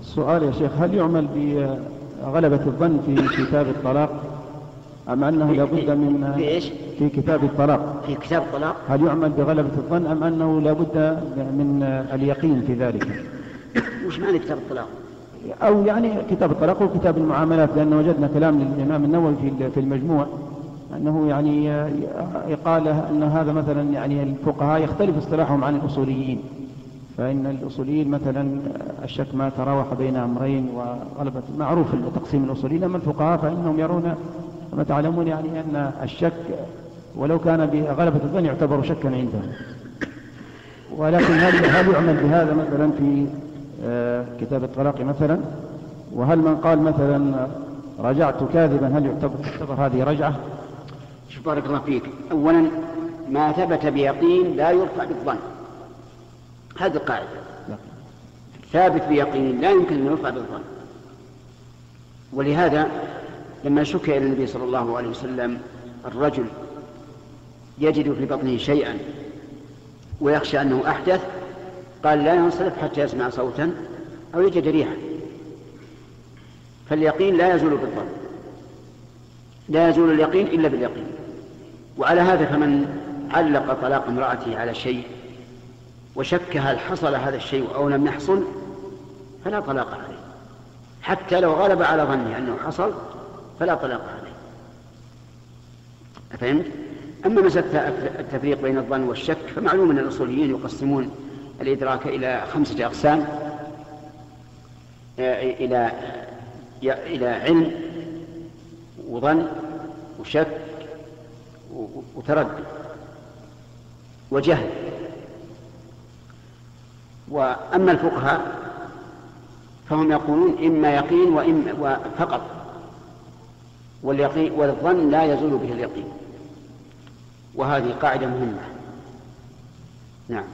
السؤال يا شيخ هل يعمل بغلبة الظن في كتاب الطلاق؟ أم أنه لابد من في إيش؟ في كتاب الطلاق؟ في كتاب الطلاق؟ هل يعمل بغلبة الظن أم أنه لابد من اليقين في ذلك؟ وش معنى كتاب الطلاق؟ أو يعني كتاب الطلاق وكتاب المعاملات لأن وجدنا كلام للإمام النووي في في المجموع أنه يعني قال أن هذا مثلا يعني الفقهاء يختلف اصطلاحهم عن الأصوليين. فإن الأصوليين مثلا الشك ما تراوح بين أمرين وغلبة معروف تقسيم الأصوليين أما الفقهاء فإنهم يرون كما تعلمون يعني أن الشك ولو كان بغلبة الظن يعتبر شكا عندهم. ولكن هل هل يعمل بهذا مثلا في آه، كتاب الطلاق مثلا؟ وهل من قال مثلا رجعت كاذبا هل يعتبر تعتبر هذه رجعة؟ شوف بارك الله فيك. أولا ما ثبت بيقين لا يرفع بالظن. هذه القاعدة. ثابت بيقين لا يمكن أن يرفع بالظن. ولهذا لما شكي إلى النبي صلى الله عليه وسلم الرجل يجد في بطنه شيئا ويخشى أنه أحدث قال لا ينصرف حتى يسمع صوتا أو يجد ريحا. فاليقين لا يزول بالظن. لا يزول اليقين إلا باليقين. وعلى هذا فمن علق طلاق امرأته على شيء وشك هل حصل هذا الشيء أو لم يحصل فلا طلاق عليه. حتى لو غلب على ظنه أنه حصل فلا طلاق عليه. أفهمت؟ أما مسألة التفريق بين الظن والشك فمعلوم أن الأصوليين يقسمون الإدراك إلى خمسة أقسام. إلى إلى علم وظن وشك وتردد وجهل. وأما الفقهاء فهم يقولون إما يقين وإما فقط. واليقين والظن لا يزول به اليقين. وهذه قاعدة مهمة. نعم.